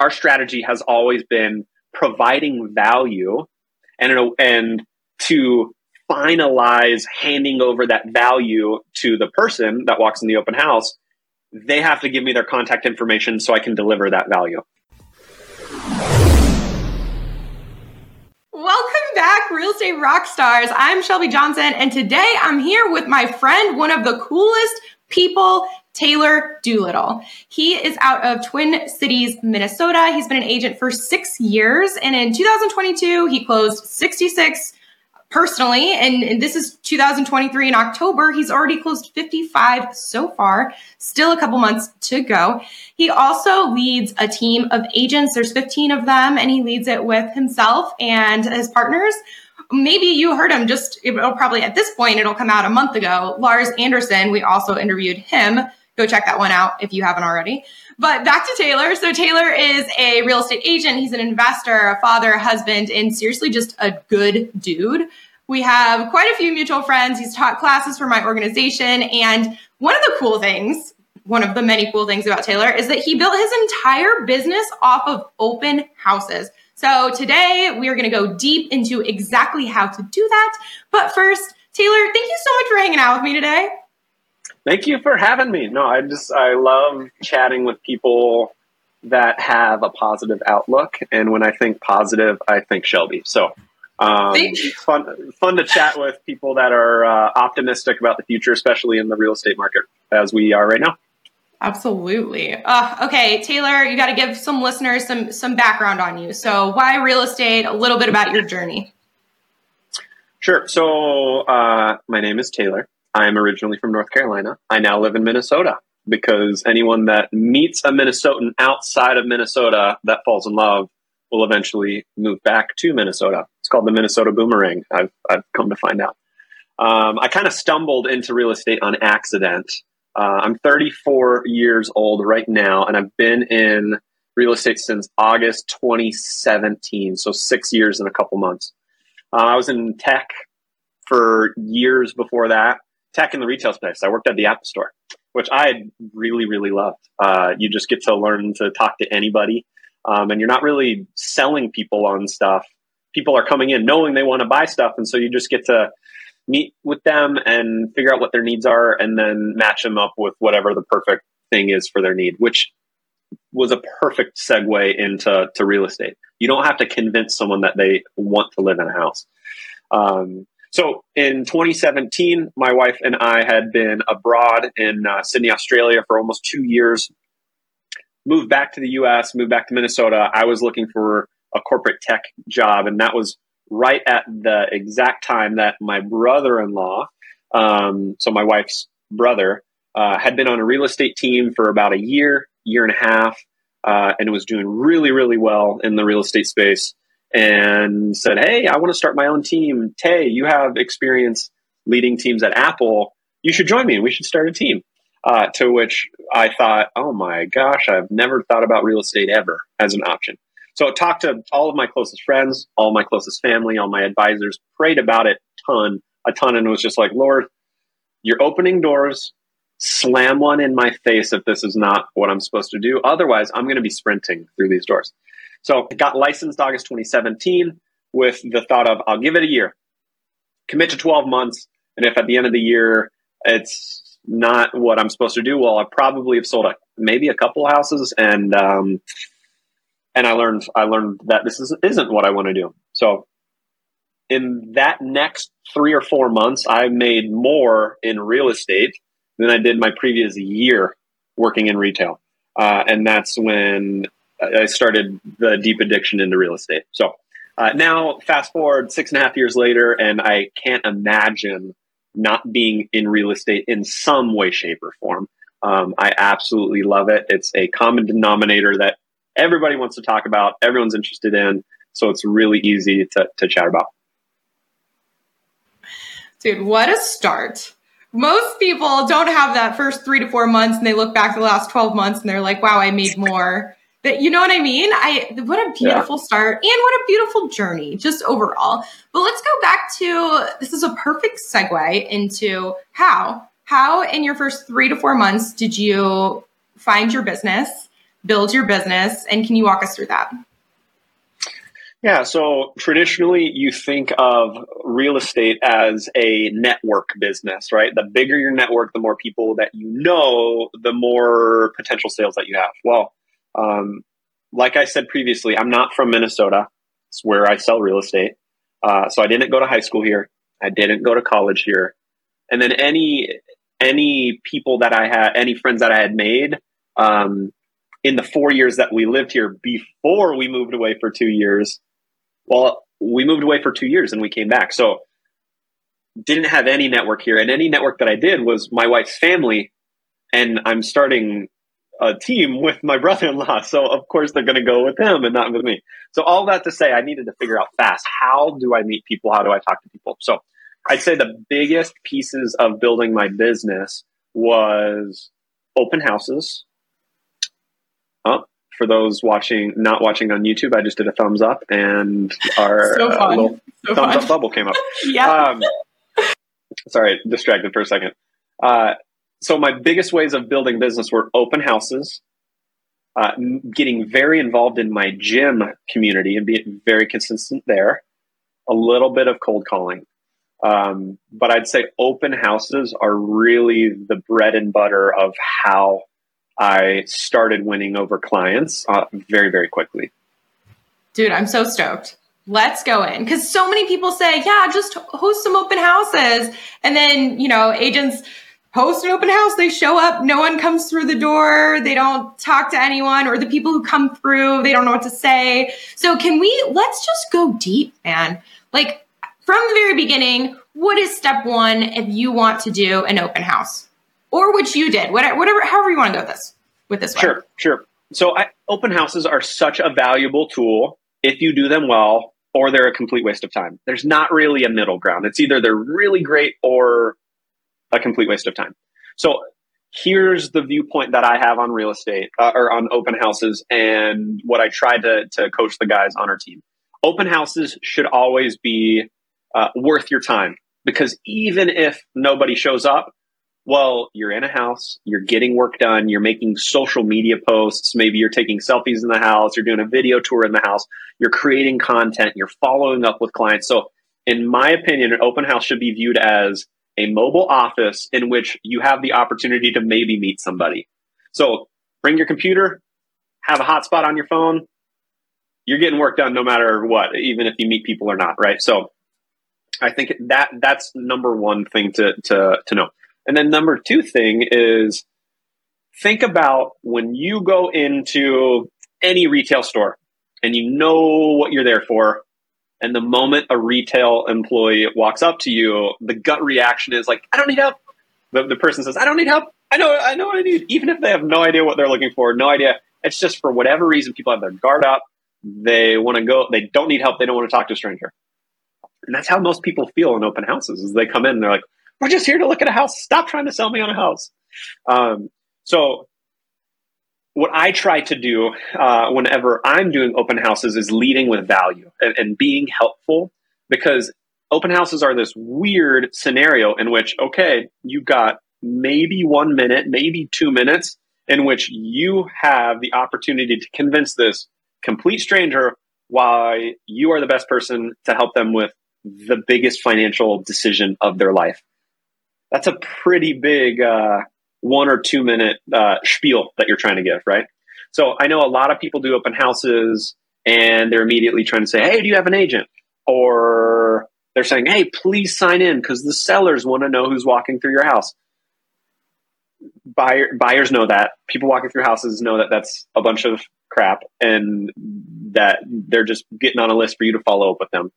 our strategy has always been providing value and uh, and to finalize handing over that value to the person that walks in the open house they have to give me their contact information so I can deliver that value. Welcome back, Real Estate Rockstars. I'm Shelby Johnson, and today I'm here with my friend, one of the coolest people, Taylor Doolittle. He is out of Twin Cities, Minnesota. He's been an agent for six years, and in 2022, he closed 66 personally, and, and, this is 2023 in October, he's already closed 55 so far, still a couple months to go. He also leads a team of agents. There's 15 of them, and he leads it with himself and his partners. Maybe you heard him just, it'll probably at this point, it'll come out a month ago. Lars Anderson, we also interviewed him. Go check that one out if you haven't already. But back to Taylor. So Taylor is a real estate agent. He's an investor, a father, a husband, and seriously just a good dude. We have quite a few mutual friends. He's taught classes for my organization. And one of the cool things, one of the many cool things about Taylor is that he built his entire business off of open houses. So today we are going to go deep into exactly how to do that. But first, Taylor, thank you so much for hanging out with me today. Thank you for having me. No, I just I love chatting with people that have a positive outlook, and when I think positive, I think Shelby. So um, fun, fun to chat with people that are uh, optimistic about the future, especially in the real estate market as we are right now. Absolutely. Uh, okay, Taylor, you got to give some listeners some some background on you. So, why real estate? A little bit about your journey. Sure. So, uh, my name is Taylor. I'm originally from North Carolina. I now live in Minnesota because anyone that meets a Minnesotan outside of Minnesota that falls in love will eventually move back to Minnesota. It's called the Minnesota Boomerang. I've, I've come to find out. Um, I kind of stumbled into real estate on accident. Uh, I'm 34 years old right now, and I've been in real estate since August 2017, so six years and a couple months. Uh, I was in tech for years before that, tech in the retail space. I worked at the Apple Store, which I really, really loved. Uh, you just get to learn to talk to anybody, um, and you're not really selling people on stuff. People are coming in knowing they want to buy stuff, and so you just get to meet with them and figure out what their needs are, and then match them up with whatever the perfect thing is for their need, which was a perfect segue into to real estate. You don't have to convince someone that they want to live in a house. Um, so in 2017, my wife and I had been abroad in uh, Sydney, Australia for almost two years. Moved back to the US, moved back to Minnesota. I was looking for a corporate tech job, and that was right at the exact time that my brother in law, um, so my wife's brother, uh, had been on a real estate team for about a year, year and a half, uh, and was doing really, really well in the real estate space and said, Hey, I want to start my own team. Tay, you have experience leading teams at Apple. You should join me and we should start a team. Uh, to which I thought, oh my gosh, I've never thought about real estate ever as an option. So I talked to all of my closest friends, all my closest family, all my advisors, prayed about it a ton, a ton, and was just like, Lord, you're opening doors. Slam one in my face if this is not what I'm supposed to do. Otherwise, I'm going to be sprinting through these doors. So I got licensed August 2017 with the thought of I'll give it a year, commit to 12 months, and if at the end of the year it's not what I'm supposed to do, well, I probably have sold a, maybe a couple houses, and um, and I learned I learned that this is, isn't what I want to do. So in that next three or four months, I made more in real estate than I did my previous year working in retail. Uh, and that's when I started the deep addiction into real estate. So uh, now, fast forward six and a half years later, and I can't imagine not being in real estate in some way, shape, or form. Um, I absolutely love it. It's a common denominator that everybody wants to talk about, everyone's interested in. So it's really easy to, to chat about. Dude, what a start. Most people don't have that first three to four months and they look back the last 12 months and they're like, wow, I made more that you know what I mean? I what a beautiful yeah. start and what a beautiful journey just overall. But let's go back to this is a perfect segue into how how in your first 3 to 4 months did you find your business? Build your business. And can you walk us through that? Yeah, so traditionally you think of real estate as a network business, right? The bigger your network, the more people that you know, the more potential sales that you have. Well, um, like I said previously, I'm not from Minnesota. It's where I sell real estate. Uh, so I didn't go to high school here. I didn't go to college here. And then any any people that I had, any friends that I had made um, in the four years that we lived here before we moved away for two years, well, we moved away for two years and we came back. So didn't have any network here. And any network that I did was my wife's family. And I'm starting a team with my brother-in-law. So of course they're going to go with him and not with me. So all that to say, I needed to figure out fast. How do I meet people? How do I talk to people? So I'd say the biggest pieces of building my business was open houses. Oh, for those watching, not watching on YouTube, I just did a thumbs up and our so uh, little so thumbs fun. up bubble came up. yeah. Um, sorry, distracted for a second. Uh, so my biggest ways of building business were open houses, uh, getting very involved in my gym community and being very consistent there, a little bit of cold calling. Um, but I'd say open houses are really the bread and butter of how I started winning over clients uh, very, very quickly. Dude, I'm so stoked. Let's go in. Because so many people say, yeah, just host some open houses. And then, you know, agents host an open house, they show up, no one comes through the door, they don't talk to anyone, or the people who come through, they don't know what to say. So, can we, let's just go deep, man. Like, from the very beginning, what is step one if you want to do an open house? Or which you did, whatever, however you want to go with this, with this. Sure, sure. So, I, open houses are such a valuable tool if you do them well, or they're a complete waste of time. There's not really a middle ground. It's either they're really great or a complete waste of time. So here's the viewpoint that I have on real estate uh, or on open houses and what I try to, to coach the guys on our team. Open houses should always be uh, worth your time because even if nobody shows up, well, you're in a house, you're getting work done, you're making social media posts, maybe you're taking selfies in the house, you're doing a video tour in the house, you're creating content, you're following up with clients. So, in my opinion, an open house should be viewed as a mobile office in which you have the opportunity to maybe meet somebody. So bring your computer, have a hotspot on your phone. You're getting work done no matter what, even if you meet people or not, right? So I think that that's number one thing to to to know. And then number two thing is think about when you go into any retail store and you know what you're there for, and the moment a retail employee walks up to you, the gut reaction is like, I don't need help. The, the person says, I don't need help. I know, I know what I need. Even if they have no idea what they're looking for, no idea. It's just for whatever reason, people have their guard up. They want to go, they don't need help. They don't want to talk to a stranger. And that's how most people feel in open houses is they come in and they're like, we're just here to look at a house. Stop trying to sell me on a house. Um, so what I try to do uh, whenever I'm doing open houses is leading with value and, and, being helpful because open houses are this weird scenario in which, okay, you've got maybe one minute, maybe two minutes in which you have the opportunity to convince this complete stranger why you are the best person to help them with the biggest financial decision of their life. That's a pretty big uh, one or two minute uh, spiel that you're trying to give, right? So I know a lot of people do open houses and they're immediately trying to say, hey, do you have an agent? Or they're saying, hey, please sign in because the sellers want to know who's walking through your house. Buyer, buyers know that. People walking through houses know that that's a bunch of crap and that they're just getting on a list for you to follow up with them.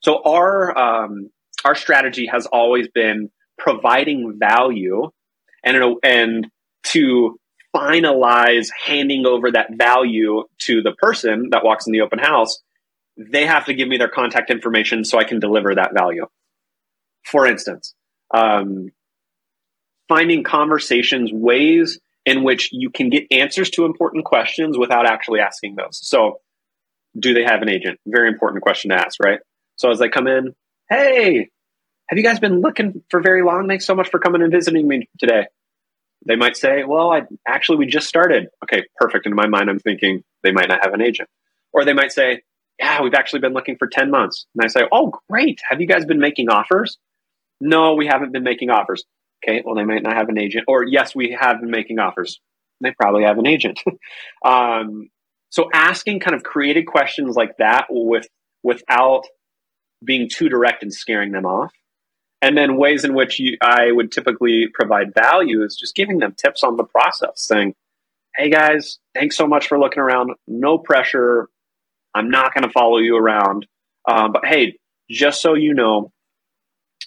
So our um, our strategy has always been providing value and and to finalize handing over that value to the person that walks in the open house, they have to give me their contact information so I can deliver that value. For instance, um, finding conversations, ways in which you can get answers to important questions without actually asking those. So, do they have an agent? Very important question to ask, right? So, as they come in, hey, have you guys been looking for very long? Thanks so much for coming and visiting me today They might say, well, I actually, we just started. Okay, perfect. In my mind, I'm thinking they might not have an agent. Or they might say, yeah, we've actually been looking for 10 months. And I say, oh, great. Have you guys been making offers? No, we haven't been making offers. Okay, well, they might not have an agent. Or yes, we have been making offers. They probably have an agent. um, so asking kind of creative questions like that with without being too direct and scaring them off. And then ways in which you, I would typically provide value is just giving them tips on the process, saying, "Hey guys, thanks so much for looking around. No pressure. I'm not going to follow you around. Um, but hey, just so you know,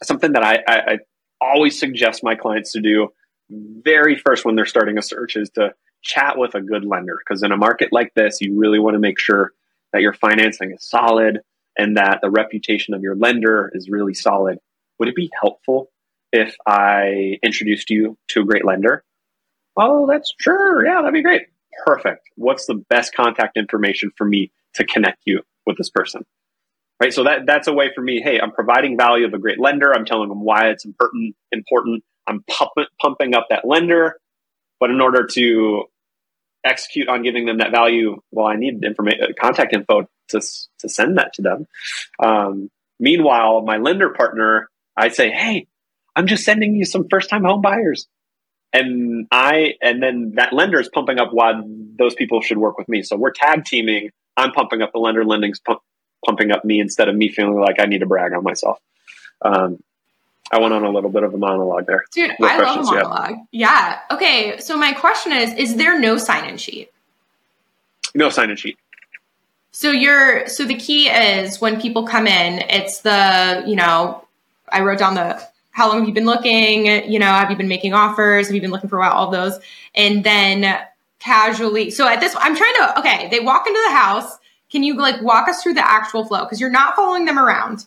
something that I, I, I always suggest my clients to do very first when they're starting a search is to chat with a good lender because in a market like this, you really want to make sure that your financing is solid and that the reputation of your lender is really solid. Would it be helpful if I introduced you to a great lender? Oh, that's sure. Yeah, that'd be great. Perfect. What's the best contact information for me to connect you with this person? Right. So that that's a way for me. Hey, I'm providing value of a great lender. I'm telling them why it's important. Important. I'm pump, pumping up that lender, but in order to execute on giving them that value, well, I need information, uh, contact info to to send that to them. Um, meanwhile, my lender partner, I say, hey, I'm just sending you some first time home buyers and I and then that lender is pumping up why those people should work with me. So we're tag teaming. I'm pumping up the lender, lending's pump, pumping up me instead of me feeling like I need to brag on myself. Um, I went on a little bit of a monologue there. Dude, what I love a monologue. Yeah. Okay. So my question is: Is there no sign-in sheet? No sign-in sheet. So you're so the key is when people come in, it's the you know I wrote down the how long have you been looking? You know, have you been making offers? Have you been looking for a while? All those. And then casually, so at this, I'm trying to, okay, they walk into the house. Can you like walk us through the actual flow? Because you're not following them around.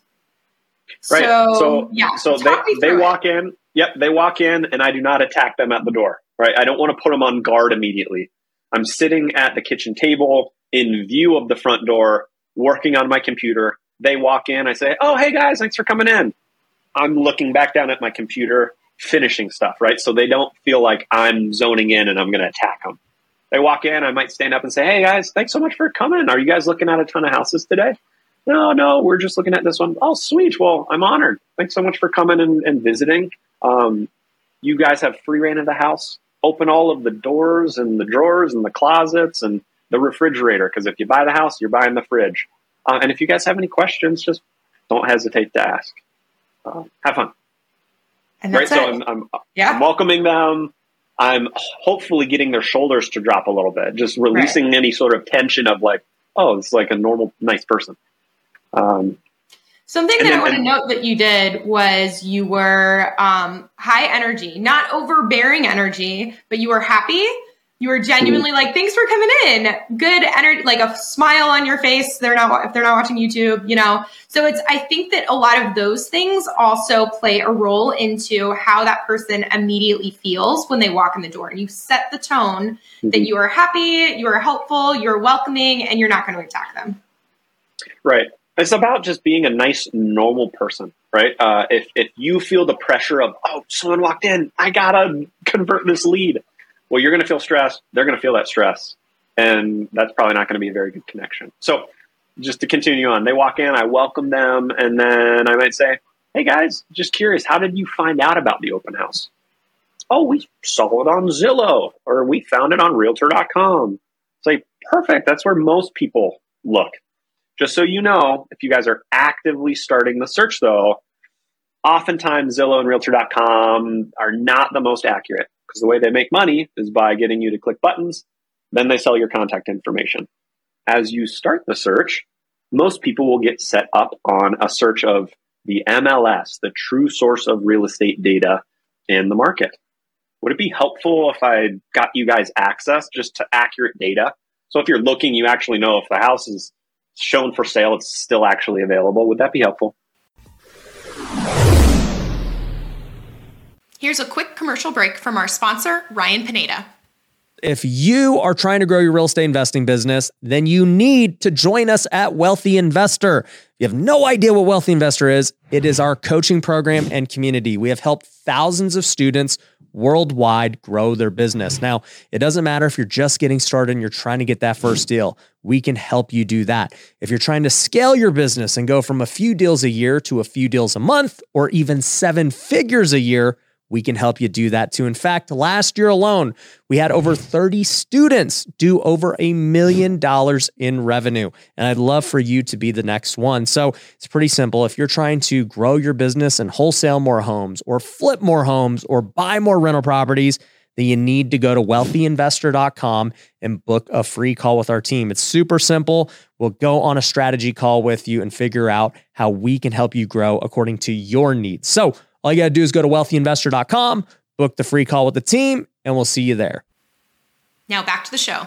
Right. So, so yeah. So they, they walk it. in. Yep. They walk in and I do not attack them at the door. Right. I don't want to put them on guard immediately. I'm sitting at the kitchen table in view of the front door, working on my computer. They walk in. I say, Oh, hey guys, thanks for coming in. I'm looking back down at my computer, finishing stuff, right? So they don't feel like I'm zoning in and I'm going to attack them. They walk in, I might stand up and say, Hey guys, thanks so much for coming. Are you guys looking at a ton of houses today? No, no, we're just looking at this one. Oh, sweet. Well, I'm honored. Thanks so much for coming and, and visiting. Um, you guys have free rein of the house. Open all of the doors and the drawers and the closets and the refrigerator. Because if you buy the house, you're buying the fridge. Uh, and if you guys have any questions, just don't hesitate to ask uh, have fun. And right. It. So I'm, I'm, yeah. I'm, welcoming them. I'm hopefully getting their shoulders to drop a little bit, just releasing right. any sort of tension of like, oh, it's like a normal, nice person. Um, Something that then, I want to note that you did was you were um, high energy, not overbearing energy, but you were happy you were genuinely like, thanks for coming in. Good energy, like a smile on your face. They're not, if they're not watching YouTube, you know? So it's, I think that a lot of those things also play a role into how that person immediately feels when they walk in the door. And you set the tone mm-hmm. that you are happy, you are helpful, you're welcoming, and you're not going to attack them. Right. It's about just being a nice, normal person, right? Uh, if, if you feel the pressure of, oh, someone walked in, I gotta convert this lead well, you're going to feel stress. They're going to feel that stress. And that's probably not going to be a very good connection. So, just to continue on, they walk in, I welcome them, and then I might say, Hey guys, just curious, how did you find out about the open house? Oh, we saw it on Zillow or we found it on realtor.com. It's like, perfect. That's where most people look. Just so you know, if you guys are actively starting the search though, oftentimes Zillow and realtor.com are not the most accurate because the way they make money is by getting you to click buttons, then they sell your contact information. As you start the search, most people will get set up on a search of the MLS, the true source of real estate data in the market. Would it be helpful if I got you guys access just to accurate data? So if you're looking, you actually know if the house is shown for sale, it's still actually available. Would that be helpful? Here's a quick commercial break from our sponsor, Ryan Pineda. If you are trying to grow your real estate investing business, then you need to join us at Wealthy Investor. You have no idea what Wealthy Investor is, it is our coaching program and community. We have helped thousands of students worldwide grow their business. Now, it doesn't matter if you're just getting started and you're trying to get that first deal. We can help you do that. If you're trying to scale your business and go from a few deals a year to a few deals a month or even seven figures a year, we can help you do that too. In fact, last year alone, we had over 30 students do over a million dollars in revenue. And I'd love for you to be the next one. So it's pretty simple. If you're trying to grow your business and wholesale more homes or flip more homes or buy more rental properties, then you need to go to wealthyinvestor.com and book a free call with our team. It's super simple. We'll go on a strategy call with you and figure out how we can help you grow according to your needs. So, all you got to do is go to wealthyinvestor.com, book the free call with the team, and we'll see you there. Now back to the show.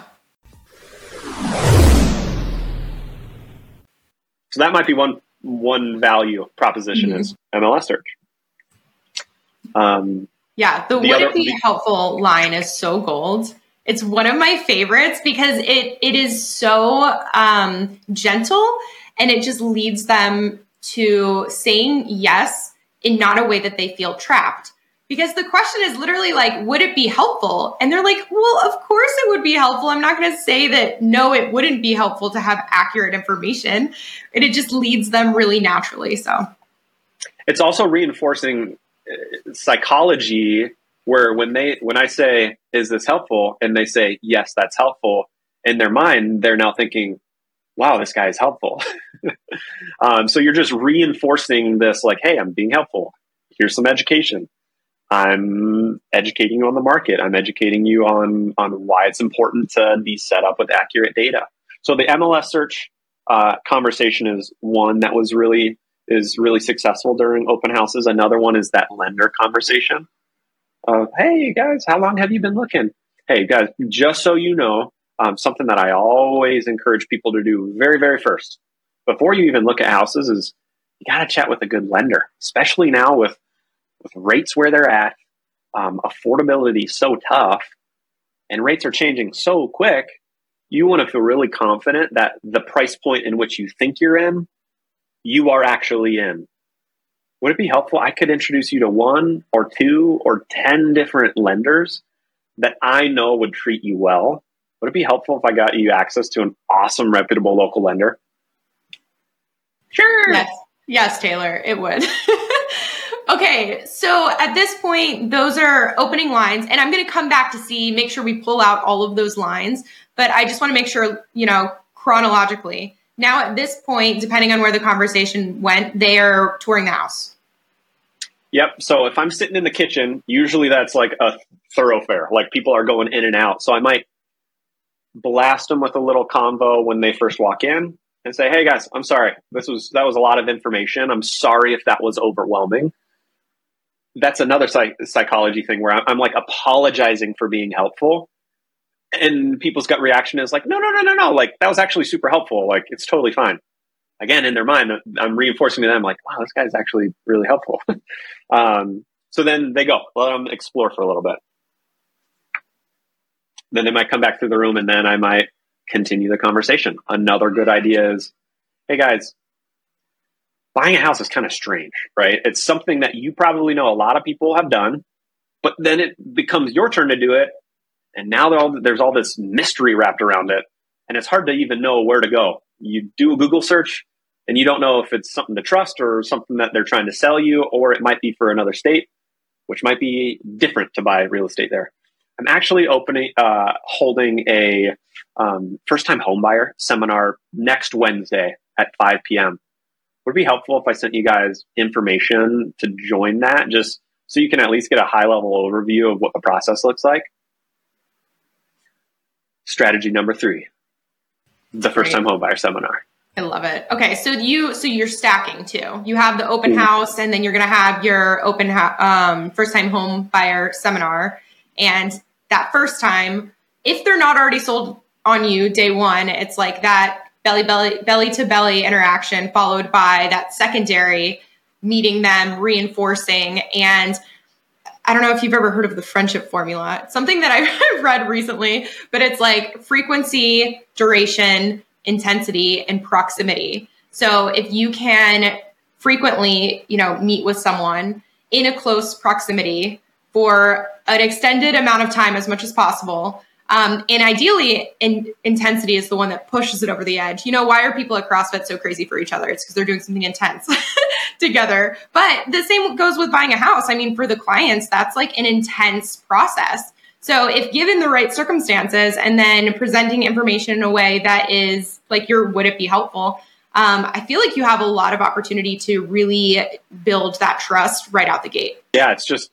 So that might be one one value proposition mm-hmm. is MLS search. Um, yeah, the, the would other, it be the, helpful line is so gold. It's one of my favorites because it it is so um, gentle and it just leads them to saying yes in not a way that they feel trapped. Because the question is literally like, would it be helpful? And they're like, well, of course it would be helpful. I'm not going to say that no, it wouldn't be helpful to have accurate information. And it just leads them really naturally. So it's also reinforcing uh, psychology where when they when I say is this helpful and they say yes that's helpful in their mind they're now thinking wow, this guy is helpful. um, so you're just reinforcing this, like, hey, I'm being helpful. Here's some education. I'm educating you on the market. I'm educating you on on why it's important to be set up with accurate data. So the MLS search uh, conversation is one that was really is really successful during open houses. Another one is that lender conversation of, hey guys, how long have you been looking? Hey guys, just so you know, um, something that I always encourage people to do very, very first before you even look at houses is you got to chat with a good lender, especially now with with rates where they're at, um, affordability so tough, and rates are changing so quick. You want to feel really confident that the price point in which you think you're in, you are actually in. Would it be helpful? I could introduce you to one or two or 10 different lenders that I know would treat you well would it be helpful if I got you access to an awesome, reputable local lender? Sure. Yes, yes Taylor, it would. okay, so at this point, those are opening lines, and I'm going to come back to see, make sure we pull out all of those lines. But I just want to make sure, you know, chronologically. Now, at this point, depending on where the conversation went, they are touring the house. Yep. So if I'm sitting in the kitchen, usually that's like a thoroughfare, like people are going in and out. So I might blast them with a little convo when they first walk in and say, "Hey guys, I'm sorry. This was that was a lot of information. I'm sorry if that was overwhelming." That's another psych- psychology thing where I'm, I'm like apologizing for being helpful, and people's gut reaction is like, "No, no, no, no, no! Like that was actually super helpful. Like it's totally fine." Again, in their mind, I'm reinforcing to them like, "Wow, this guy's actually really helpful." um, so then they go, let them explore for a little bit. Then they might come back through the room and then I might continue the conversation. Another good idea is, hey guys, buying a house is kind of strange, right? It's something that you probably know a lot of people have done, but then it becomes your turn to do it. And now all, there's all this mystery wrapped around it. And it's hard to even know where to go. You do a Google search and you don't know if it's something to trust or something that they're trying to sell you, or it might be for another state, which might be different to buy real estate there. I'm actually opening, uh, holding a um, first time homebuyer seminar next Wednesday at 5 p.m. Would it be helpful if I sent you guys information to join that just so you can at least get a high level overview of what the process looks like? Strategy number three the first time homebuyer seminar. I love it. Okay, so you so you're stacking too. You have the open mm-hmm. house, and then you're going to have your open ha- um, first time home buyer seminar. And that first time, if they're not already sold on you day one, it's like that belly belly belly to belly interaction followed by that secondary meeting them, reinforcing and I don't know if you've ever heard of the friendship formula. It's something that I've read recently, but it's like frequency, duration, intensity, and proximity. So if you can frequently, you know, meet with someone in a close proximity for an extended amount of time as much as possible. Um, and ideally, in, intensity is the one that pushes it over the edge. You know, why are people at CrossFit so crazy for each other? It's because they're doing something intense together. But the same goes with buying a house. I mean, for the clients, that's like an intense process. So if given the right circumstances and then presenting information in a way that is like your would it be helpful, um, I feel like you have a lot of opportunity to really build that trust right out the gate. Yeah, it's just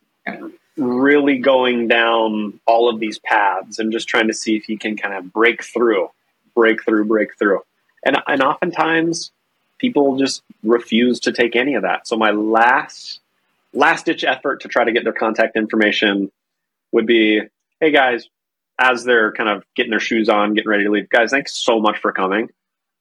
really going down all of these paths and just trying to see if you can kind of break through, break through, break through. And and oftentimes people just refuse to take any of that. So my last last ditch effort to try to get their contact information would be hey guys, as they're kind of getting their shoes on, getting ready to leave, guys, thanks so much for coming.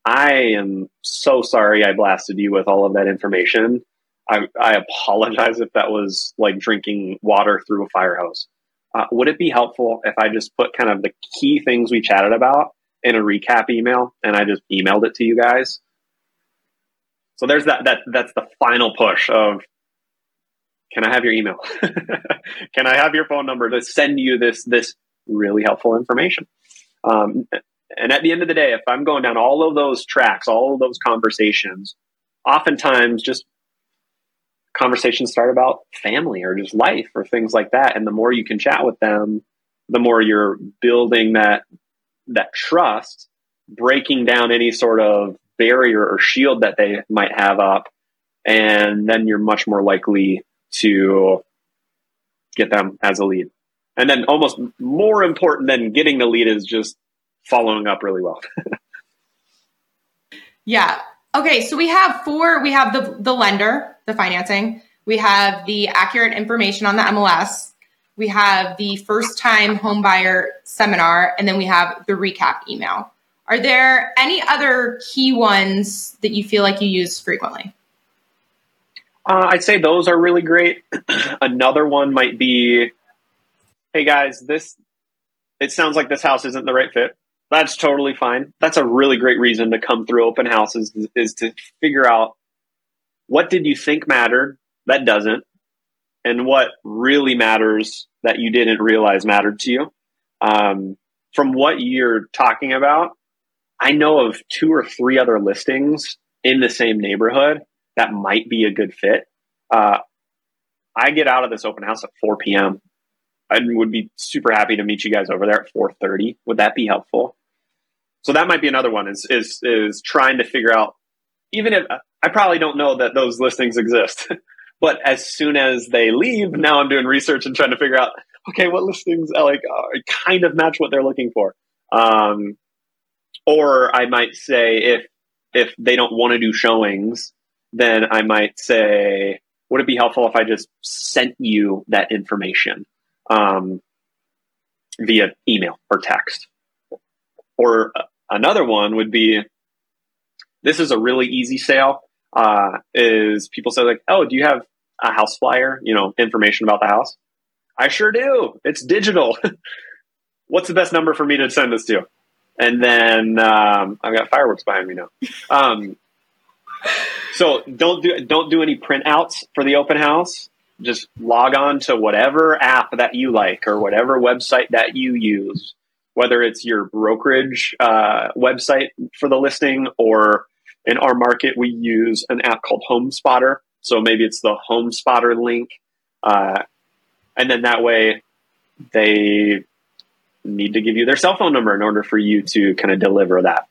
I am so sorry I blasted you with all of that information. I, I apologize if that was like drinking water through a fire hose. Uh, would it be helpful if I just put kind of the key things we chatted about in a recap email and I just emailed it to you guys? So there's that that that's the final push of can I have your email? can I have your phone number to send you this this really helpful information? Um, and at the end of the day, if I'm going down all of those tracks, all of those conversations, oftentimes just conversations start about family or just life or things like that. And the more you can chat with them, the more you're building that that trust, breaking down any sort of barrier or shield that they might have up, and then you're much more likely to get them as a lead. And then almost more important than getting the lead is just following up really well. yeah. Okay, so we have four, we have the the lender, the financing, we have the accurate information on the MLS, we have the first time home buyer seminar, and then we have the recap email. Are there any other key ones that you feel like you use frequently? Uh, I'd say those are really great. Another one might be, hey guys, this it sounds like this house isn't the right fit. That's totally fine. That's a really great reason to come through open houses is, is to figure out what did you think mattered that doesn't, and what really matters that you didn't realize mattered to you. Um, from what you're talking about, I know of two or three other listings in the same neighborhood that might be a good fit. Uh, I get out of this open house at 4 p.m. I would be super happy to meet you guys over there at 4:30. Would that be helpful? So that might be another one is is is trying to figure out even if I probably don't know that those listings exist. but as soon as they leave, now I'm doing research and trying to figure out okay, what listings uh, like uh, kind of match what they're looking for. Um, or I might say if if they don't want to do showings, then I might say, would it be helpful if I just sent you that information um, via email or text? Or another one would be, this is a really easy sale. Uh, is people say like, oh, do you have a house flyer? You know, information about the house. I sure do. It's digital. What's the best number for me to send this to? And then um, I've got fireworks behind me now. Um, so don't do don't do any printouts for the open house. Just log on to whatever app that you like or whatever website that you use, whether it's your brokerage uh, website for the listing or in our market we use an app called HomeSpotter. So maybe it's the HomeSpotter link, uh, and then that way they need to give you their cell phone number in order for you to kind of deliver that.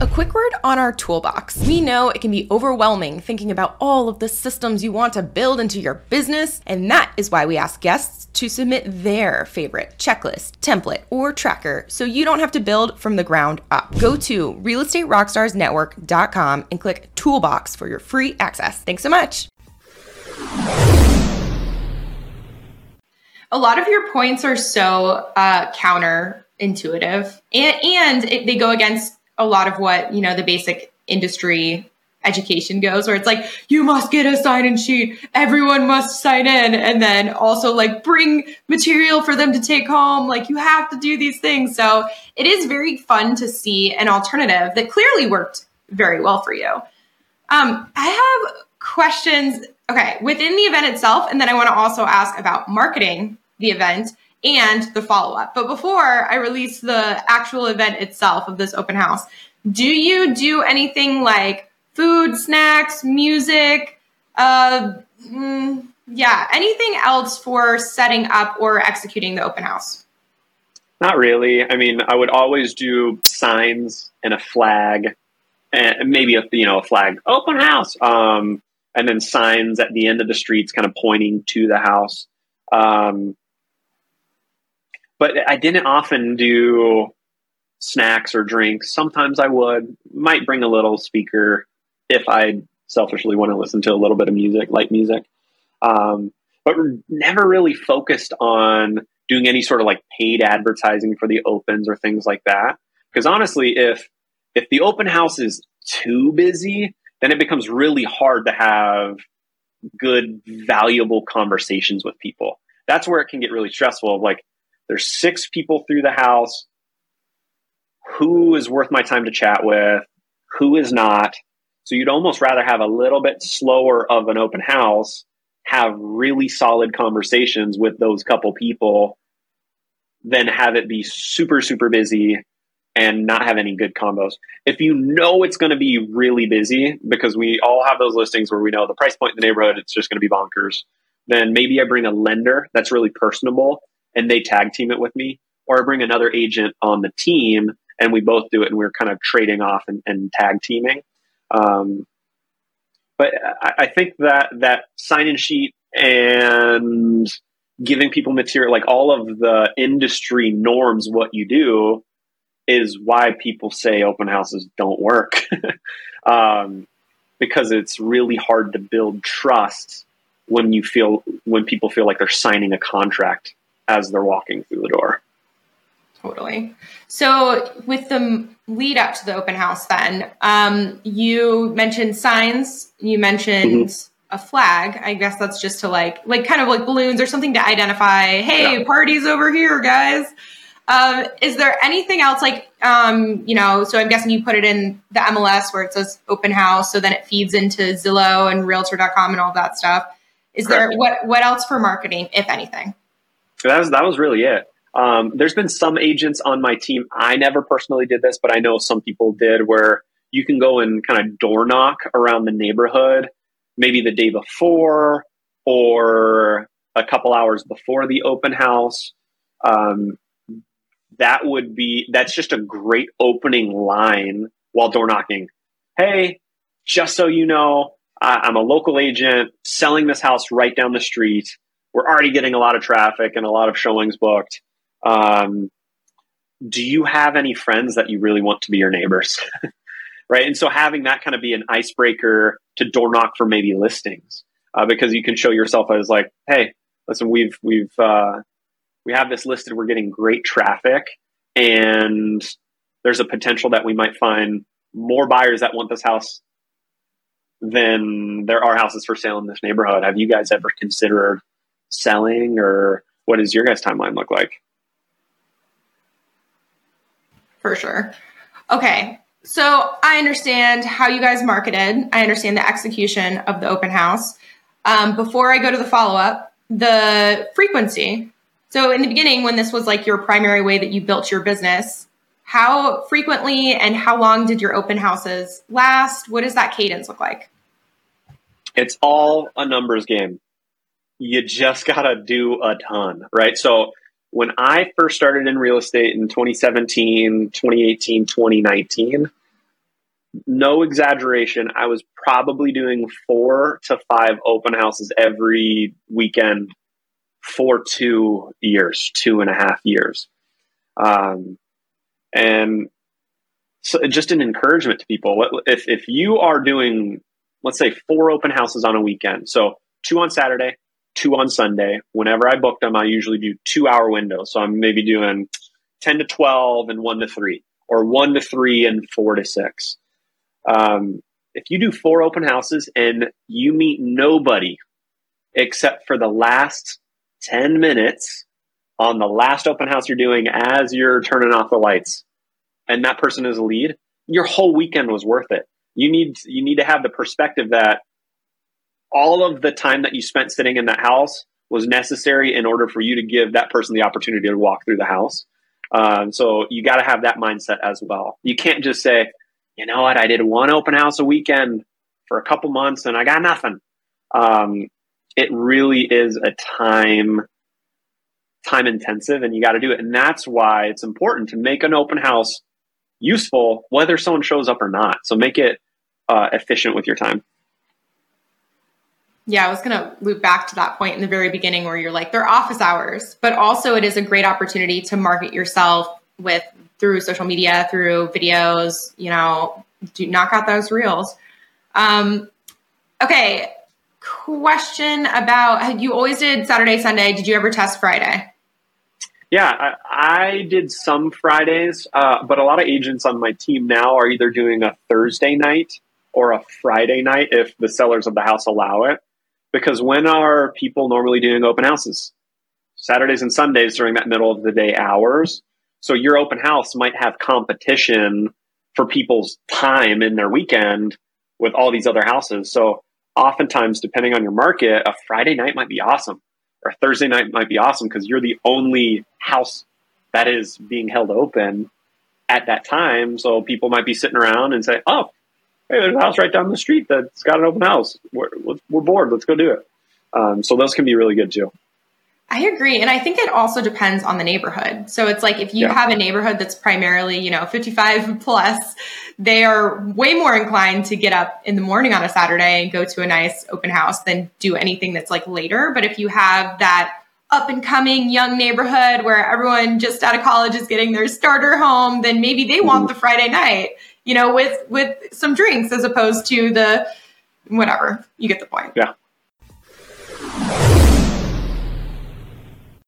A quick word on our toolbox. We know it can be overwhelming thinking about all of the systems you want to build into your business, and that is why we ask guests to submit their favorite checklist, template, or tracker so you don't have to build from the ground up. Go to realestaterockstarsnetwork.com and click Toolbox for your free access. Thanks so much. A lot of your points are so uh, counterintuitive, and, and it, they go against a lot of what you know the basic industry education goes where it's like you must get a sign in sheet. Everyone must sign in. And then also like bring material for them to take home. Like you have to do these things. So it is very fun to see an alternative that clearly worked very well for you. Um, i have questions Okay, within the event itself, and then I want to also ask about marketing the event and the follow up. But before I release the actual event itself of this open house, do you do anything like food, snacks, music, uh, mm, yeah, anything else for setting up or executing the open house? Not really. I mean, I would always do signs and a flag, and maybe a you know a flag open house, um, and then signs at the end of the streets, kind of pointing to the house. Um, but I didn't often do snacks or drinks. Sometimes I would. Might bring a little speaker if I selfishly want to listen to a little bit of music, light music. Um, but never really focused on doing any sort of like paid advertising for the opens or things like that. Because honestly, if if the open house is too busy, then it becomes really hard to have good, valuable conversations with people. That's where it can get really stressful. Like, there's six people through the house. Who is worth my time to chat with? Who is not? So you'd almost rather have a little bit slower of an open house have really solid conversations with those couple people than have it be super, super busy and not have any good combos. If you know it's going to be really busy, because we all have those listings where we know the price point in the neighborhood, it's just going to be bonkers, then maybe I bring a lender that's really personable and they tag team it with me, or I bring another agent on the team and we both do it and we're kind of trading off and, and tag teaming. Um, but I, I think that that sign in sheet and giving people material, like all of the industry norms, what you do is why people say open houses don't work. um, because it's really hard to build trust when you feel when people feel like they're signing a contract as they're walking through the door. Totally. So, with the lead up to the open house, then um, you mentioned signs. You mentioned mm-hmm. a flag. I guess that's just to like, like kind of like balloons or something to identify. Hey, yeah. parties over here, guys. Um, is there anything else like, um, you know? So I'm guessing you put it in the MLS where it says open house, so then it feeds into Zillow and Realtor.com and all that stuff. Is Correct. there what what else for marketing, if anything? That was that was really it. Um, there's been some agents on my team. I never personally did this, but I know some people did where you can go and kind of door knock around the neighborhood, maybe the day before or a couple hours before the open house. Um, that would be, that's just a great opening line while door knocking. Hey, just so you know, I'm a local agent selling this house right down the street. We're already getting a lot of traffic and a lot of showings booked. Um, do you have any friends that you really want to be your neighbors? right. And so having that kind of be an icebreaker to door knock for maybe listings, uh, because you can show yourself as like, hey, listen, we've, we've, uh, we have this listed, we're getting great traffic, and there's a potential that we might find more buyers that want this house than there are houses for sale in this neighborhood. Have you guys ever considered selling, or what does your guys' timeline look like? for sure. Okay. So I understand how you guys marketed. I understand the execution of the open house. Um, before I go to the follow up, the frequency. So in the beginning, when this was like your primary way that you built your business, how frequently and how long did your open houses last? What does that cadence look like? It's all a numbers game. You just got to do a ton, right? So when I first started in real estate in 2017, 2018, 2019, no exaggeration, I was probably doing four to five open houses every weekend for two years, two and a half years. Um, and so just an encouragement to people. If, if you are doing, let's say, four open houses on a weekend, so two on Saturday, two on Sunday. Whenever I book them, I usually do two hour windows. So I'm maybe doing 10 to 12 and one to three, or one to three and four to six. Um, if you do four open houses and you meet nobody except for the last 10 minutes on the last open house you're doing as you're turning off the lights, and that person is a lead, your whole weekend was worth it. You need you need to have the perspective that all of the time that you spent sitting in that house was necessary in order for you to give that person the opportunity to walk through the house. Um, so you got to have that mindset as well. You can't just say, you know what, I did one open house a weekend for a couple months and I got nothing. Um, it really is a time time intensive and you got to do it. And that's why it's important to make an open house useful, whether someone shows up or not. So make it uh, efficient with your time. Yeah, I was going to loop back to that point in the very beginning where you're like, they're office hours, but also it is a great opportunity to market yourself with through social media, through videos, you know, do knock out those reels. Um, okay, question about you always did Saturday, Sunday. Did you ever test Friday? Yeah, I, I did some Fridays, uh, but a lot of agents on my team now are either doing a Thursday night or a Friday night if the sellers of the house allow it. Because when are people normally doing open houses? Saturdays and Sundays during that middle of the day hours. So your open house might have competition for people's time in their weekend with all these other houses. So oftentimes, depending on your market, a Friday night might be awesome or a Thursday night might be awesome because you're the only house that is being held open at that time. So people might be sitting around and say, "Oh, hey, there's a house right down the street that's got an open house. We're, we're bored. Let's go do it." Um, so those can be really good too. I agree. And I think it also depends on the neighborhood. So it's like if you yeah. have a neighborhood that's primarily, you know, 55 plus, they are way more inclined to get up in the morning on a Saturday and go to a nice open house than do anything that's like later. But if you have that up and coming young neighborhood where everyone just out of college is getting their starter home, then maybe they want the Friday night, you know, with with some drinks as opposed to the whatever. You get the point. Yeah.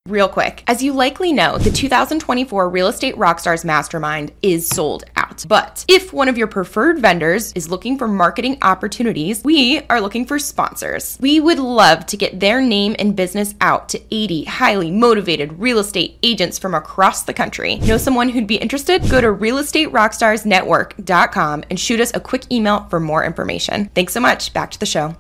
Real quick, as you likely know, the 2024 Real Estate Rockstars Mastermind is sold out. But if one of your preferred vendors is looking for marketing opportunities, we are looking for sponsors. We would love to get their name and business out to 80 highly motivated real estate agents from across the country. Know someone who'd be interested? Go to realestaterockstarsnetwork.com and shoot us a quick email for more information. Thanks so much. Back to the show.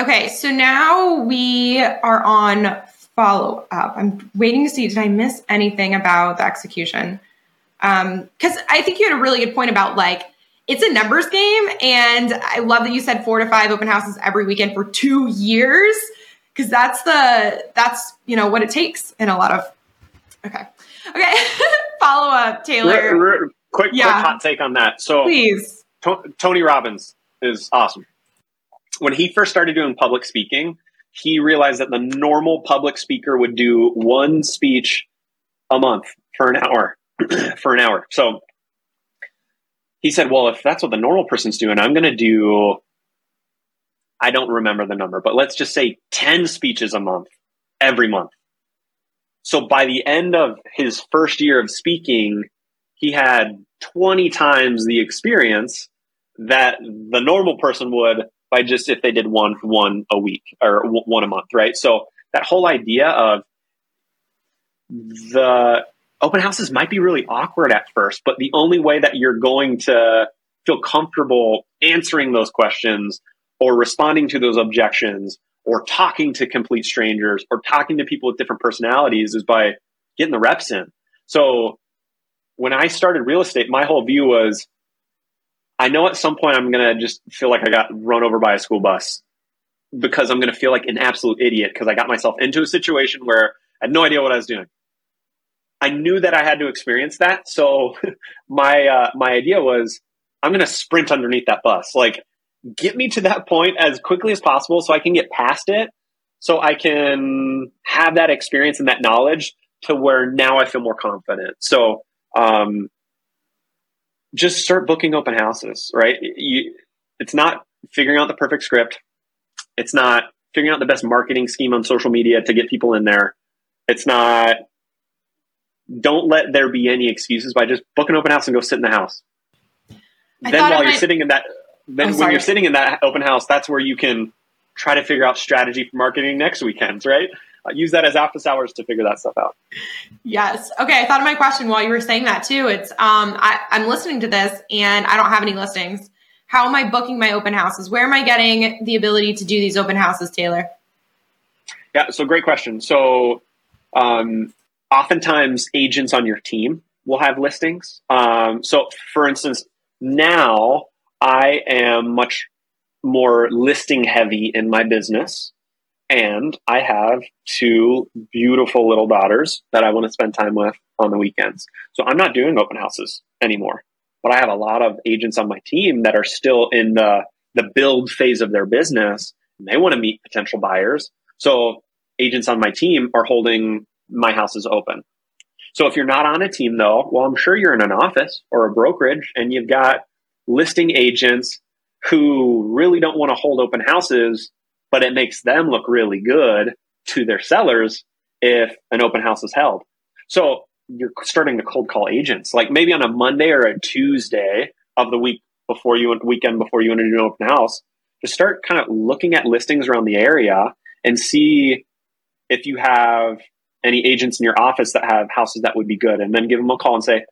Okay, so now we are on follow up. I'm waiting to see, did I miss anything about the execution? Because um, I think you had a really good point about like, it's a numbers game. And I love that you said four to five open houses every weekend for two years. Cause that's the, that's, you know, what it takes in a lot of, okay. Okay. follow up, Taylor. R- r- quick, yeah. quick hot take on that. So please. Tony Robbins is awesome when he first started doing public speaking, he realized that the normal public speaker would do one speech a month for an hour for an hour. So he said, "Well, if that's what the normal person's doing, I'm going to do I don't remember the number, but let's just say 10 speeches a month every month." So by the end of his first year of speaking, he had 20 times the experience that the normal person would by just if they did one one a week or one a month, right? So that whole idea of the open houses might be really awkward at first, but the only way that you're going to feel comfortable answering those questions or responding to those objections or talking to complete strangers or talking to people with different personalities is by getting the reps in. So when I started real estate, my whole view was I know at some point I'm going to just feel like I got run over by a school bus because I'm going to feel like an absolute idiot because I got myself into a situation where I had no idea what I was doing. I knew that I had to experience that. So my, uh, my idea was I'm going to sprint underneath that bus. Like, get me to that point as quickly as possible so I can get past it. So I can have that experience and that knowledge to where now I feel more confident. So, um, just start booking open houses, right? You, it's not figuring out the perfect script. It's not figuring out the best marketing scheme on social media to get people in there. It's not, don't let there be any excuses by just book an open house and go sit in the house. I then while you're might... sitting in that, then oh, when you're sitting in that open house, that's where you can try to figure out strategy for marketing next weekends, right? Use that as office hours to figure that stuff out. Yes. Okay. I thought of my question while you were saying that too. It's um, I, I'm listening to this and I don't have any listings. How am I booking my open houses? Where am I getting the ability to do these open houses, Taylor? Yeah, so great question. So, um, oftentimes agents on your team will have listings. Um, so, for instance, now I am much more listing heavy in my business. And I have two beautiful little daughters that I want to spend time with on the weekends. So I'm not doing open houses anymore. But I have a lot of agents on my team that are still in the, the build phase of their business and they want to meet potential buyers. So agents on my team are holding my houses open. So if you're not on a team though, well, I'm sure you're in an office or a brokerage and you've got listing agents who really don't want to hold open houses but it makes them look really good to their sellers if an open house is held. So you're starting to cold call agents, like maybe on a Monday or a Tuesday of the week before you weekend before you want to do an open house, to start kind of looking at listings around the area and see if you have any agents in your office that have houses that would be good, and then give them a call and say,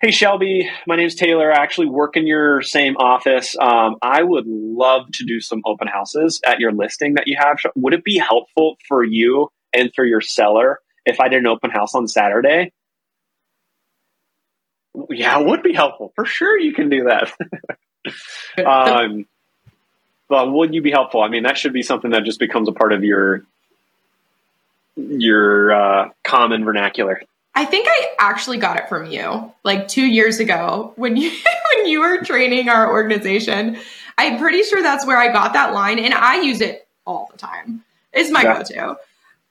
Hey, Shelby, my name's Taylor. I actually work in your same office. Um, I would love to do some open houses at your listing that you have. Would it be helpful for you and for your seller if I did an open house on Saturday? Yeah, it would be helpful. For sure, you can do that. um, but would you be helpful? I mean, that should be something that just becomes a part of your your uh, common vernacular. I think I actually got it from you like two years ago when you when you were training our organization. I'm pretty sure that's where I got that line, and I use it all the time. It's my yeah. go-to.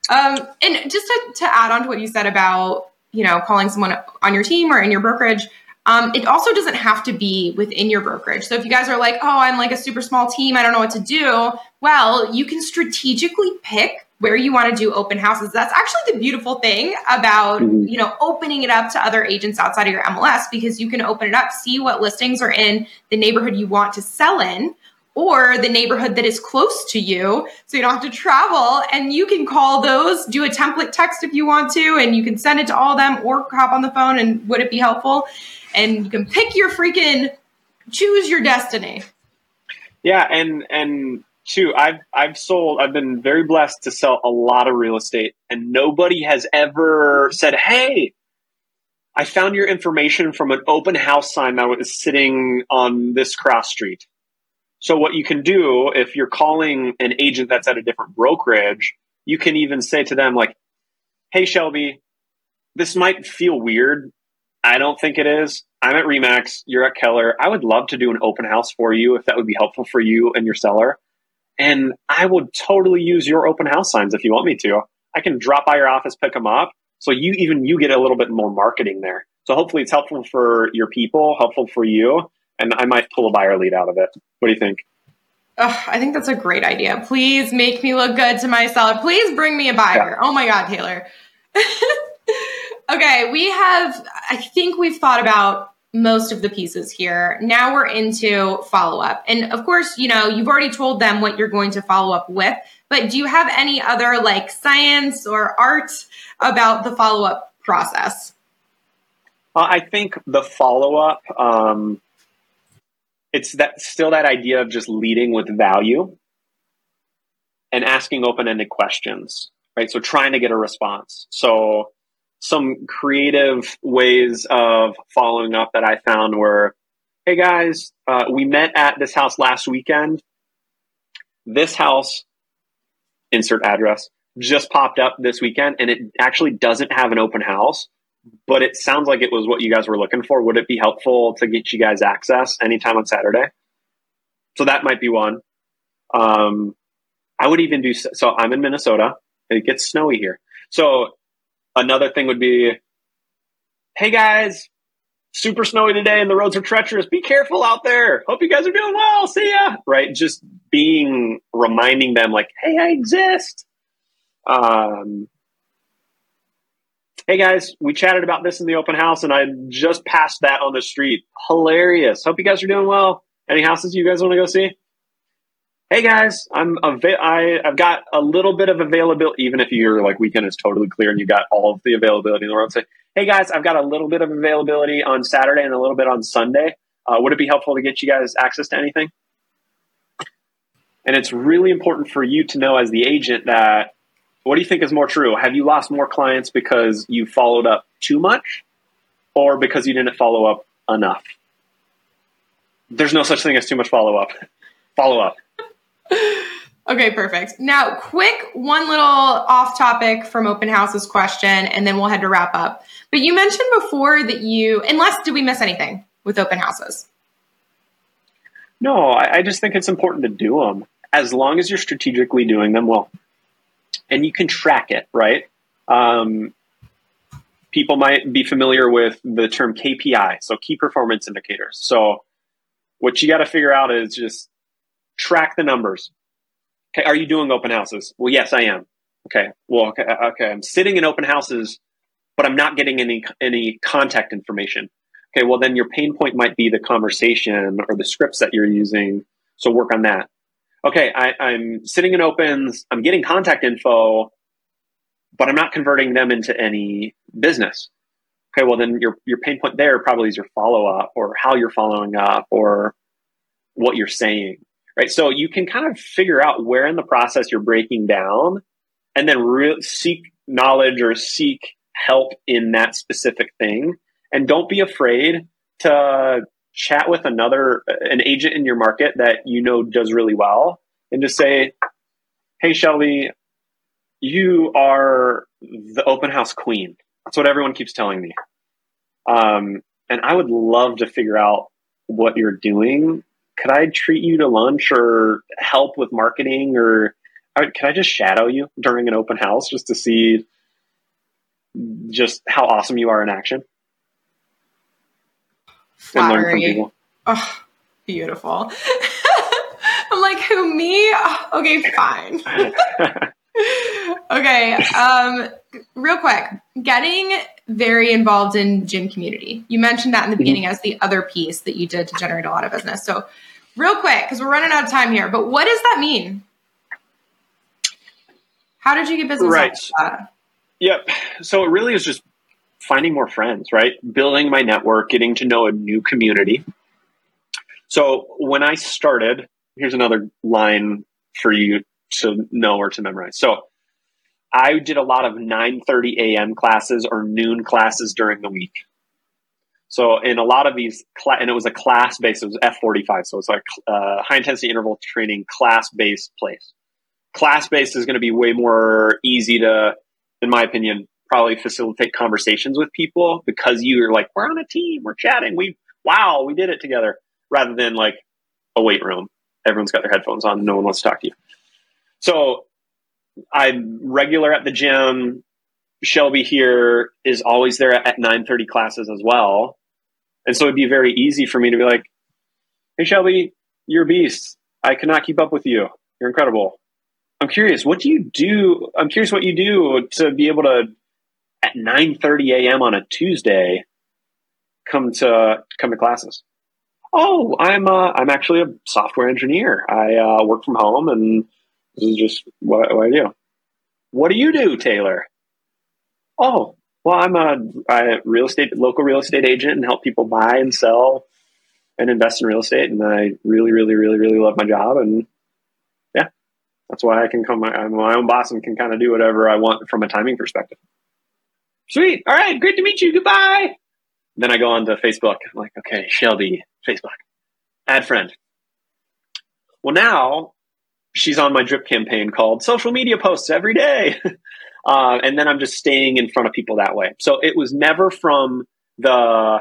Um, and just to, to add on to what you said about you know calling someone on your team or in your brokerage, um, it also doesn't have to be within your brokerage. So if you guys are like, oh, I'm like a super small team, I don't know what to do. Well, you can strategically pick where you want to do open houses. That's actually the beautiful thing about, mm-hmm. you know, opening it up to other agents outside of your MLS because you can open it up, see what listings are in the neighborhood you want to sell in or the neighborhood that is close to you so you don't have to travel and you can call those do a template text if you want to and you can send it to all of them or hop on the phone and would it be helpful and you can pick your freaking choose your destiny yeah and and too, I've I've sold. I've been very blessed to sell a lot of real estate, and nobody has ever said, "Hey, I found your information from an open house sign that was sitting on this cross street." So what you can do if you're calling an agent that's at a different brokerage, you can even say to them like, "Hey, Shelby, this might feel weird. I don't think it is. I'm at Remax. You're at Keller. I would love to do an open house for you if that would be helpful for you and your seller." And I would totally use your open house signs if you want me to. I can drop by your office, pick them up. So you even you get a little bit more marketing there. So hopefully it's helpful for your people, helpful for you, and I might pull a buyer lead out of it. What do you think? Oh, I think that's a great idea. Please make me look good to my seller. Please bring me a buyer. Yeah. Oh my God, Taylor. okay, we have, I think we've thought about most of the pieces here. Now we're into follow up. And of course, you know, you've already told them what you're going to follow up with, but do you have any other like science or art about the follow up process? I think the follow up, um, it's that still that idea of just leading with value and asking open ended questions, right? So trying to get a response. So some creative ways of following up that I found were, hey guys, uh, we met at this house last weekend. This house, insert address, just popped up this weekend and it actually doesn't have an open house, but it sounds like it was what you guys were looking for. Would it be helpful to get you guys access anytime on Saturday? So that might be one. Um, I would even do so. I'm in Minnesota. It gets snowy here. So Another thing would be, hey guys, super snowy today and the roads are treacherous. Be careful out there. Hope you guys are doing well. See ya. Right. Just being reminding them like, hey, I exist. Um, hey guys, we chatted about this in the open house and I just passed that on the street. Hilarious. Hope you guys are doing well. Any houses you guys want to go see? Hey guys, I'm ava- I, I've got a little bit of availability, even if your like weekend is totally clear and you got all of the availability in the world. Say, hey guys, I've got a little bit of availability on Saturday and a little bit on Sunday. Uh, would it be helpful to get you guys access to anything? And it's really important for you to know as the agent that what do you think is more true? Have you lost more clients because you followed up too much or because you didn't follow up enough? There's no such thing as too much follow up. Follow up. Okay, perfect. Now, quick one little off topic from open houses question, and then we'll head to wrap up. But you mentioned before that you, unless did we miss anything with open houses? No, I, I just think it's important to do them as long as you're strategically doing them well, and you can track it, right? Um, people might be familiar with the term KPI, so key performance indicators. So, what you got to figure out is just track the numbers Okay, are you doing open houses? Well, yes, I am. Okay, well, okay, uh, okay, I'm sitting in open houses, but I'm not getting any any contact information. Okay, well, then your pain point might be the conversation or the scripts that you're using. So work on that. Okay, I, I'm sitting in opens, I'm getting contact info, but I'm not converting them into any business. Okay, well, then your your pain point there probably is your follow up or how you're following up or what you're saying right? So you can kind of figure out where in the process you're breaking down and then re- seek knowledge or seek help in that specific thing. And don't be afraid to chat with another, an agent in your market that you know does really well and just say, Hey, Shelby, you are the open house queen. That's what everyone keeps telling me. Um, and I would love to figure out what you're doing could I treat you to lunch or help with marketing or can I just shadow you during an open house just to see just how awesome you are in action? Flattery. Oh, beautiful. I'm like, who me? Oh, okay, fine. okay. Um, real quick, getting very involved in gym community. You mentioned that in the mm-hmm. beginning as the other piece that you did to generate a lot of business. So real quick, because we're running out of time here, but what does that mean? How did you get business? Right. Yep. So it really is just finding more friends, right? Building my network, getting to know a new community. So when I started, here's another line for you to know or to memorize. So I did a lot of 9:30 a.m. classes or noon classes during the week. So in a lot of these, cl- and it was a class based, it was F45. So it's like uh, high intensity interval training class based place. Class based is going to be way more easy to, in my opinion, probably facilitate conversations with people because you're like, we're on a team, we're chatting, we, wow, we did it together rather than like a weight room. Everyone's got their headphones on, no one wants to talk to you. So I'm regular at the gym. Shelby here is always there at 9:30 classes as well. And so it'd be very easy for me to be like, Hey, Shelby, you're a beast. I cannot keep up with you. You're incredible. I'm curious, what do you do? I'm curious what you do to be able to, at 9.30 a.m. on a Tuesday, come to, come to classes. Oh, I'm, uh, I'm actually a software engineer. I, uh, work from home and this is just what, what I do. What do you do, Taylor? Oh, well, I'm a, a real estate, local real estate agent and help people buy and sell and invest in real estate. And I really, really, really, really love my job. And yeah, that's why I can come, I'm my own boss and can kind of do whatever I want from a timing perspective. Sweet. All right. Great to meet you. Goodbye. Then I go on to Facebook. I'm like, okay, Shelby, Facebook, add friend. Well, now she's on my drip campaign called social media posts every day. Uh, and then I'm just staying in front of people that way. So it was never from the,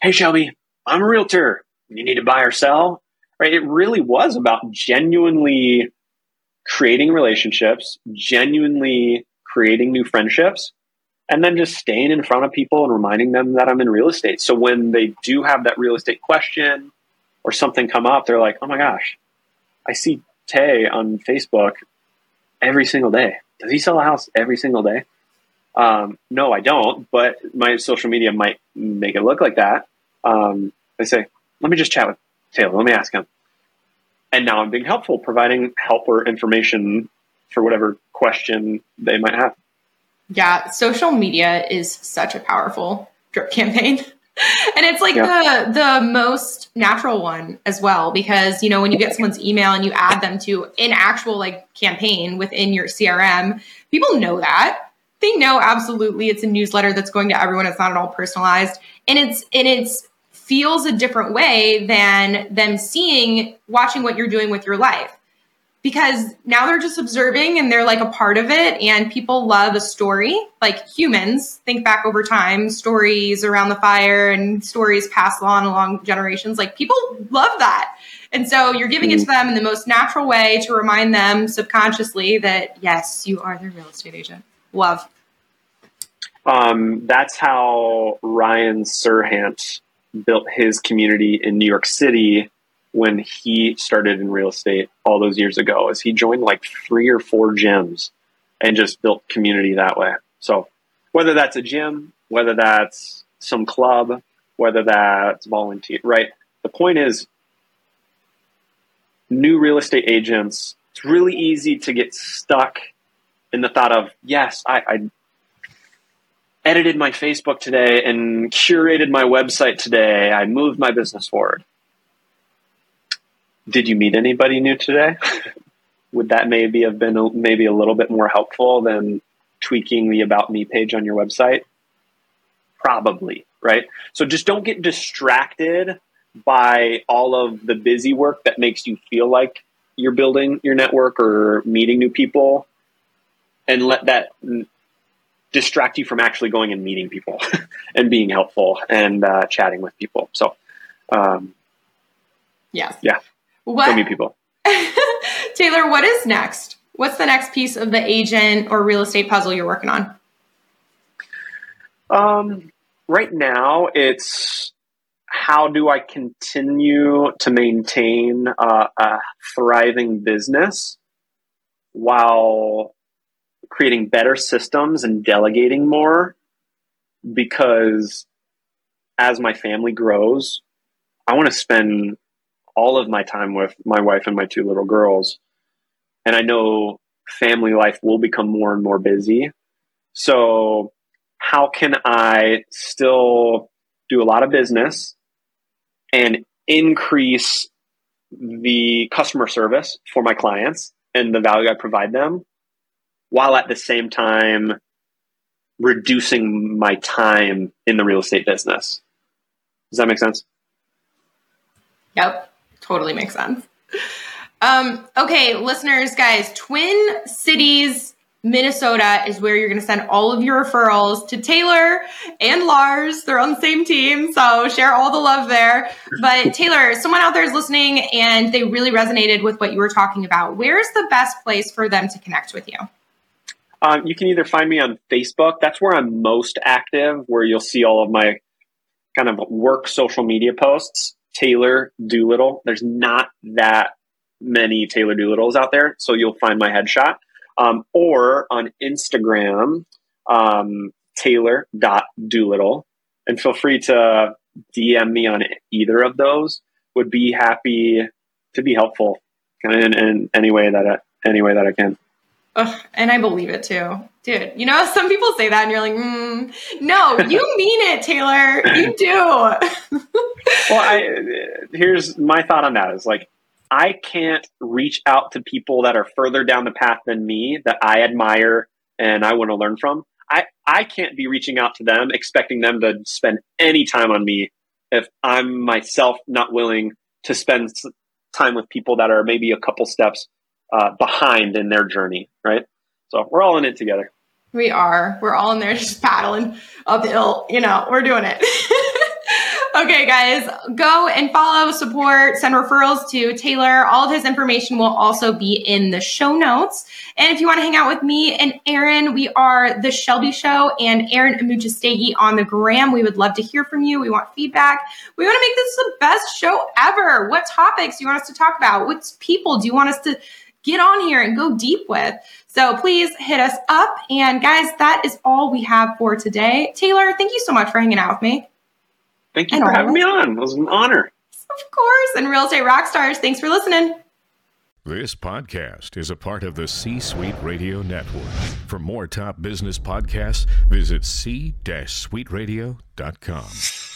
hey, Shelby, I'm a realtor. You need to buy or sell. Right. It really was about genuinely creating relationships, genuinely creating new friendships, and then just staying in front of people and reminding them that I'm in real estate. So when they do have that real estate question or something come up, they're like, oh my gosh, I see Tay on Facebook every single day does he sell a house every single day? Um, no, I don't, but my social media might make it look like that. Um, I say, let me just chat with Taylor. Let me ask him. And now I'm being helpful, providing help or information for whatever question they might have. Yeah, social media is such a powerful drip campaign. and it's like yeah. the the most natural one as well because you know when you get someone's email and you add them to an actual like campaign within your crm people know that. They know absolutely it's a newsletter that's going to everyone. It's not at all personalized. And it's and it's feels a different way than them seeing watching what you're doing with your life because now they're just observing and they're like a part of it and people love a story. Like humans think back over time stories around the fire and stories passed on along generations. Like people love that. And so you're giving it to them in the most natural way to remind them subconsciously that yes you are their real estate agent. Love. Um, that's how ryan serhant built his community in new york city when he started in real estate all those years ago is he joined like three or four gyms and just built community that way. So whether that's a gym, whether that's some club, whether that's volunteer, right? The point is new real estate agents, it's really easy to get stuck in the thought of, yes, I, I edited my Facebook today and curated my website today. I moved my business forward did you meet anybody new today? Would that maybe have been a, maybe a little bit more helpful than tweaking the about me page on your website? Probably, right? So just don't get distracted by all of the busy work that makes you feel like you're building your network or meeting new people and let that distract you from actually going and meeting people and being helpful and uh, chatting with people. So, um, yes. Yeah. What? meet people. Taylor, what is next? What's the next piece of the agent or real estate puzzle you're working on? Um, right now, it's how do I continue to maintain uh, a thriving business while creating better systems and delegating more? Because as my family grows, I want to spend all of my time with my wife and my two little girls. And I know family life will become more and more busy. So, how can I still do a lot of business and increase the customer service for my clients and the value I provide them while at the same time reducing my time in the real estate business? Does that make sense? Yep totally makes sense. Um, okay, listeners, guys, Twin Cities, Minnesota is where you're going to send all of your referrals to Taylor and Lars. They're on the same team, so share all the love there. But Taylor, someone out there is listening and they really resonated with what you were talking about. Where's the best place for them to connect with you? Um, you can either find me on Facebook. That's where I'm most active, where you'll see all of my kind of work social media posts. Taylor Doolittle. There's not that many Taylor Doolittles out there, so you'll find my headshot. Um, or on Instagram, um, Taylor.doolittle. And feel free to DM me on either of those. Would be happy to be helpful in, in any way that I, any way that I can. Ugh, and I believe it too. Dude, you know, some people say that and you're like, mm, no, you mean it, Taylor. You do. well, I, here's my thought on that is like, I can't reach out to people that are further down the path than me that I admire and I want to learn from. I, I can't be reaching out to them expecting them to spend any time on me if I'm myself not willing to spend time with people that are maybe a couple steps uh, behind in their journey, right? So we're all in it together. We are. We're all in there just paddling uphill. You know, we're doing it. okay, guys, go and follow, support, send referrals to Taylor. All of his information will also be in the show notes. And if you want to hang out with me and Aaron, we are The Shelby Show and Aaron Amuchastegui on the gram. We would love to hear from you. We want feedback. We want to make this the best show ever. What topics do you want us to talk about? What people do you want us to get on here and go deep with. So please hit us up. And guys, that is all we have for today. Taylor, thank you so much for hanging out with me. Thank you and for having me on. It was an honor. Of course. And Real Estate Rockstars, thanks for listening. This podcast is a part of the C Suite Radio Network. For more top business podcasts, visit c-suiteradio.com.